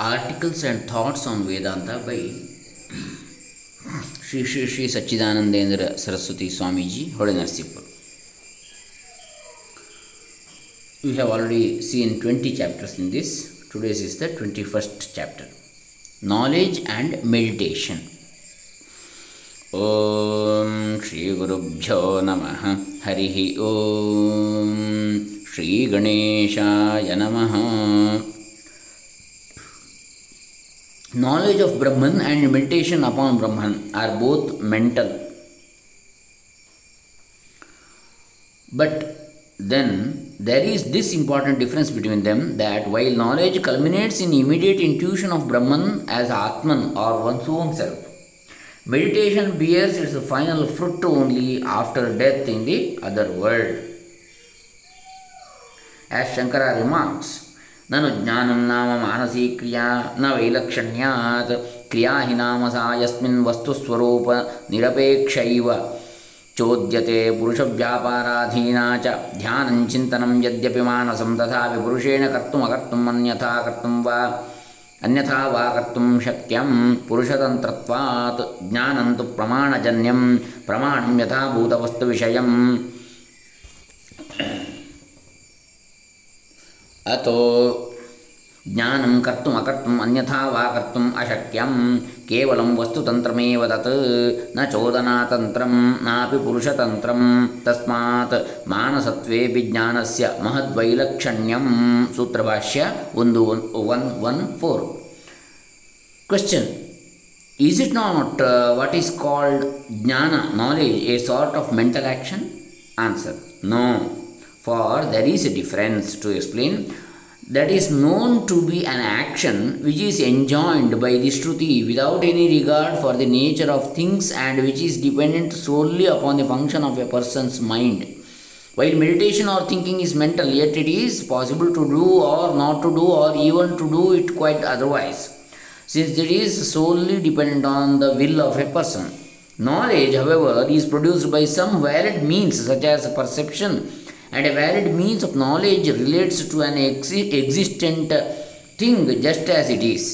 Articles and thoughts on Vedanta by Shri Shri Shri Sachchidanandendra Saraswati Swamiji Holenarsipur we have already seen twenty chapters in this today's is the twenty first chapter knowledge and meditation Om Shri गुरुभ्यो नमः हरि ओम श्री गणेशाय नमः knowledge of Brahman and meditation upon Brahman are both mental. But then there is this important difference between them that while knowledge culminates in immediate intuition of Brahman as Atman or one's own self, meditation bears its final fruit only after death in the other world. As Shankara remarks, ನಾನು ಜ್ಞಾನಂ ನಾಮ ಮಾನಸೀ ಕ್ರಿಯಾ ನ ವೈಲಕ್ಷಣ್ಯಾತ್. ಕ್ರಿಯಾ ಹಿ ನಾಮಸಾ ಯಸ್ಮಿನ್ ವಸ್ತುಸ್ವರೂಪ ನಿರಪೇಕ್ಷೈವ. ಚೋದ್ಯತೆ ಪುರುಷವ್ಯಾಪಾರಾಧೀನಾ ಚ. ಧ್ಯಾನಂ ಚಿಂತನಂ ಯದ್ಯಪಿ ಮಾನಸಂ ತಥಾಪಿ ಪುರುಷೇಣ ಕರ್ತುಮಕರ್ತುಂ ಅನ್ಯಥಾ ಕರ್ತುಂ ವಾ. ಅನ್ಯಥಾ ವಾ ಕರ್ತುಂ ಶಕ್ಯಂ ಪುರುಷತಂತ್ರತ್ವಾತ್. ಜ್ಞಾನಂತು ಪ್ರಮಾಣಜನ್ಯಂ. ಪ್ರಮಾಣಂ ಯಥಾಭೂತವಸ್ತು ವಿಷಯಂ ಅತೋ ಜ್ಞಾನಂ ಕರ್ತು ಅಕರ್ತು ಅನ್ಯಥಾ ವಾ ಕರ್ತು ಅಶಕ್ಯಂ ಕೇವಲಂ ವಸ್ತುತಂತ್ರಮೇವ ತತ್ನ ಚೋದನಾತಂತ್ರಂ ನಾಪಿ ಪುರುಷತಂತ್ರಂ ತಸ್ಮಾತ್ ಮಾನಸತ್ವೇ ಜ್ಞಾನಸ್ಯ ಮಹದ್ವೈಲಕ್ಷಣ್ಯಂ ಸೂತ್ರಭಾಷ್ಯ ಒಂದು one one one four question is it not what is called jnana knowledge a sort of mental action answer no for there is a difference to explain that is known to be an action which is enjoined by the Shruti without any regard for the nature of things and which is dependent solely upon the function of a person's mind. While meditation or thinking is mental, yet it is possible to do or not to do or even to do it quite otherwise, since it is solely dependent on the will of a person. Knowledge, however, is produced by some valid means such as perception and a valid means of knowledge relates to an exi- existent thing just as it is.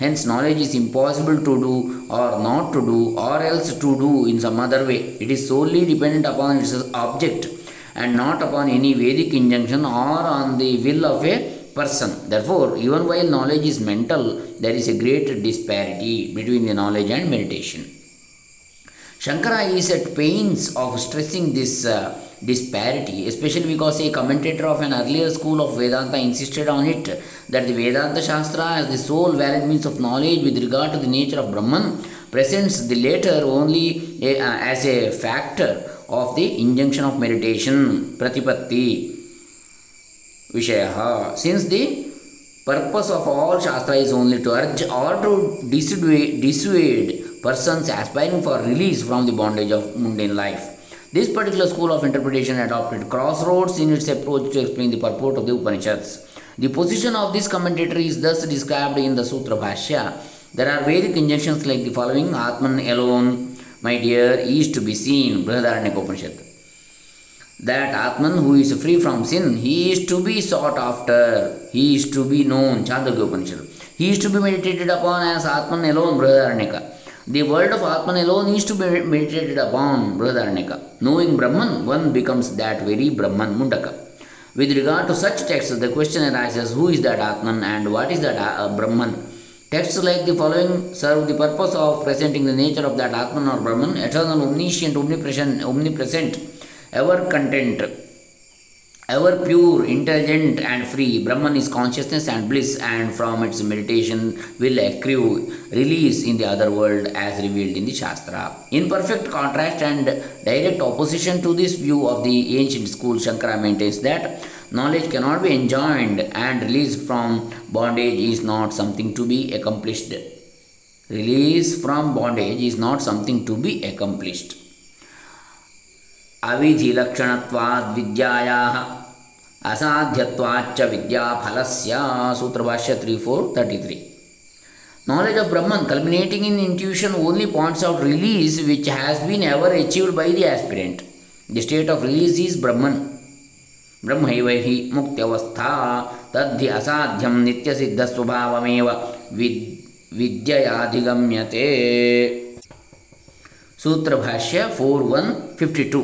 Hence, knowledge is impossible to do or not to do or else to do in some other way. It is solely dependent upon its object and not upon any Vedic injunction or on the will of a person. Therefore, even while knowledge is mental, there is a great disparity between the knowledge and meditation. Shankara is at pains of stressing this uh, disparity, especially because a commentator of an earlier school of Vedanta insisted on it that the Vedanta Shastra, as the sole valid means of knowledge with regard to the nature of Brahman, presents the latter only a, uh, as a factor of the injunction of meditation, pratipatti, vishaya. Since the purpose of all Shastra is only to urge or to dissuade, dissuade persons aspiring for release from the bondage of mundane life. This particular school of interpretation adopted crossroads in its approach to explain the purport of the Upanishads. The position of this commentator is thus described in the Sutra Bhashya. There are Vedic injunctions like the following Atman alone, my dear, is to be seen, Brihadaranyaka Upanishad. That Atman who is free from sin, he is to be sought after, he is to be known, Chandogya Upanishad. He is to be meditated upon as Atman alone, Brihadaranyaka. The word of Atman alone is to be meditated upon, Brihadaranyaka. Knowing Brahman, one becomes that very Brahman, Mundaka. With regard to such texts, the question arises who is that Atman and what is that uh, Brahman? Texts like the following serve the purpose of presenting the nature of that Atman or Brahman, eternal, omniscient, omnipresent, omnipresent ever content, ever pure, intelligent, and free. Brahman is consciousness and bliss, and from its meditation will accrue release in the other world as revealed in the Shastra. In perfect contrast and direct opposition to this view of the ancient school, Shankara maintains that knowledge cannot be enjoined and release from bondage is not something to be accomplished. Release from bondage is not something to be accomplished. अविधिलक्षणवाद विद्या असाध्यवाच्च vidyaphala Sutrabhashya three four thirty three knowledge of Brahma culminating in intuition only points of release which has been ever achieved by the aspirant the state of release is Brahman ब्रह्म ही मुक्त्यवस्था तद्धि असाध्यम नित्य सिद्ध स्वभावमेव विद विद्याधिगम्यते Sutrabhashya four one fifty two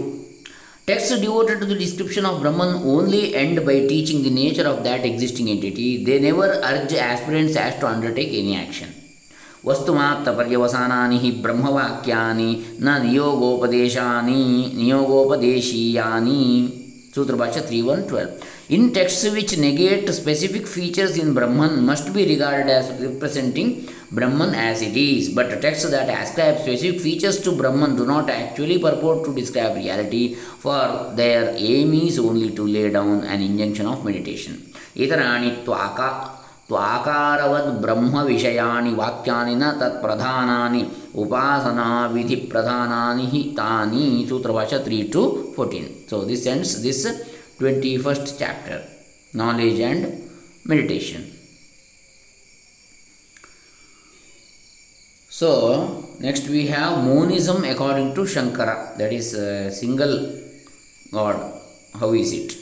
Texts devoted to the description of Brahman only end by teaching the nature of that existing entity. They never urge aspirants as to undertake any action. वस्तुमात्तपर्यवसानानि हि ब्रह्मवाक्यानि न नियोगोपदेशानि नियोगोपदेशीयानि सूत्रभाष्य three one twelve in texts which negate specific features in Brahman must be regarded as representing Brahman as it is, but texts that ascribe specific features to Brahman do not actually purport to describe reality, for their aim is only to lay down an injunction of meditation. ಇತರಾಣಿ ತ್ವಾಕಾ ತ್ವಾಕಾರವದ್ ಬ್ರಹ್ಮ ವಿಷಯಾಣಿ ವಾಕ್ಯಾನಿನ ತತ್ಪ್ರಧಾನಾನಿ ಉಪಾಸನಾ ವಿಧಿ ಪ್ರಧಾನಾನಿ ತಾನಿ Sutrabhashya three two fourteen. So this sense this. 21st chapter Knowledge and Meditation. So, next we have monism according to Shankara, that is a single God. How is it?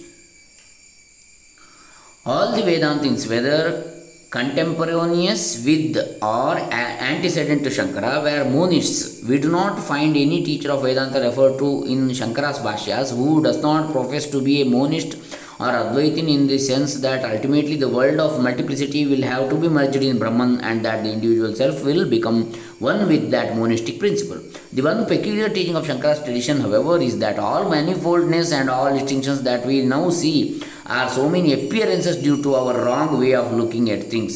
All the Vedantins, whether contemporaneous with or antecedent to Shankara, were monists. We do not find any teacher of Vedanta referred to in Shankara's Bhashyas who does not profess to be a monist or Advaitin in the sense that ultimately the world of multiplicity will have to be merged in Brahman and that the individual self will become one with that monistic principle. The one peculiar teaching of Shankara's tradition, however, is that all manifoldness and all distinctions that we now see are so many appearances due to our wrong way of looking at things.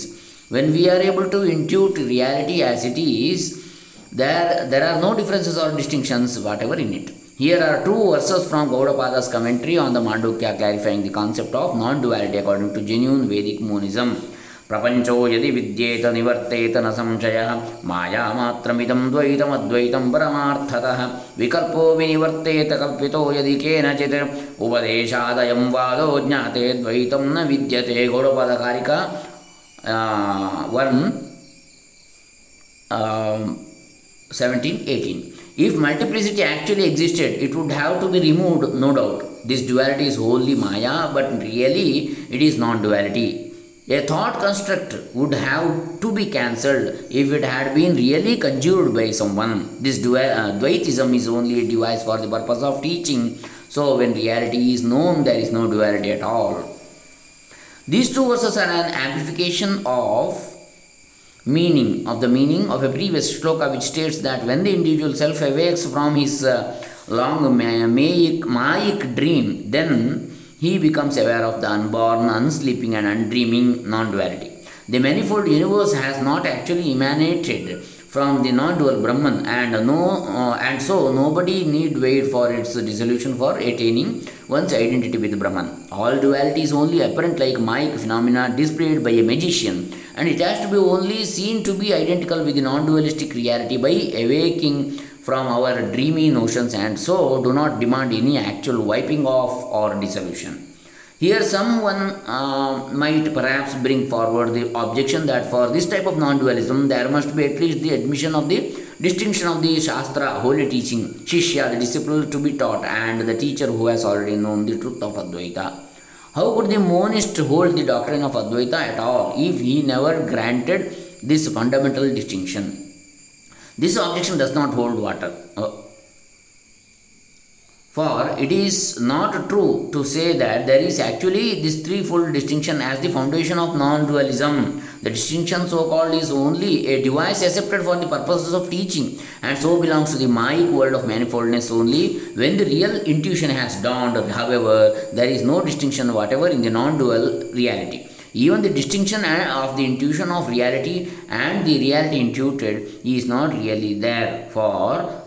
When we are able to intuit reality as it is, there, there are no differences or distinctions whatever in it. Here are two verses from Gaudapada's commentary on the Mandukya clarifying the concept of non-duality according to genuine Vedic monism. प्रपञ्चो यदि विद्येत निवर्तेत न संशयः मायामात्रमिदं द्वैतमद्वैतं परमार्थतः विकल्पो विनिवर्तेत कल्पितो यदि केनचित् उपदेशादयं वादो ज्ञाते द्वैतं न विद्यते Gaudapadakarika one seventeen eighteen If multiplicity actually existed, it would have to be removed, no doubt. This duality is wholly Maya, but really it is non duality. A thought construct would have to be cancelled if it had been really conjured by someone. This dual, uh, is only a device for the purpose of teaching. So, when reality is known, there is no duality at all. These two verses are an amplification of meaning of the meaning of a previous shloka which states that when the individual self awakes from his uh, long ma- maic, maic dream, then he becomes aware of the unborn, unsleeping, and undreaming non duality. The manifold universe has not actually emanated from the non-dual Brahman, and no, uh, and so nobody need wait for its dissolution for attaining one's identity with Brahman. All duality is only apparent like Maic phenomena displayed by a magician, and it has to be only seen to be identical with the non-dualistic reality by awaking from our dreamy notions, and so do not demand any actual wiping off or dissolution. Here, someone uh, might perhaps bring forward the objection that for this type of non dualism, there must be at least the admission of the distinction of the Shastra, holy teaching, Shishya, the disciple to be taught, and the teacher who has already known the truth of Advaita. How could the monist hold the doctrine of Advaita at all if he never granted this fundamental distinction? This objection does not hold water. Uh, for it is not true to say that there is actually this threefold distinction as the foundation of non dualism. The distinction, so called, is only a device accepted for the purposes of teaching and so belongs to the Maic world of manifoldness only. When the real intuition has dawned, however, there is no distinction whatever in the non dual reality. Even the distinction of the intuition of reality and the reality intuited is not really there, for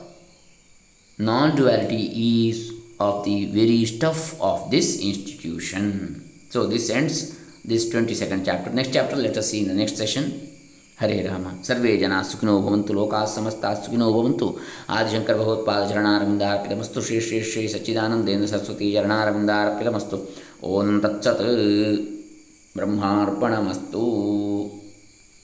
non duality is of the very stuff of this institution. So, this ends this 22nd chapter. Next chapter, let us see in the next session. Hare Ram सर्वे जना सुखिनो भवन्तु लोकाः समस्ताः सुखिनो भवन्तु आदिशंकर भगवत्पाद चरणारविन्दार्पितमस्तु श्री श्री श्री सच्चिदानन्देन्द्र सरस्वती चरणारविन्दार्पितमस्तु ओम तत्सत् ಬ್ರಹ್ಮಾರ್ಪಣಮಸ್ತು.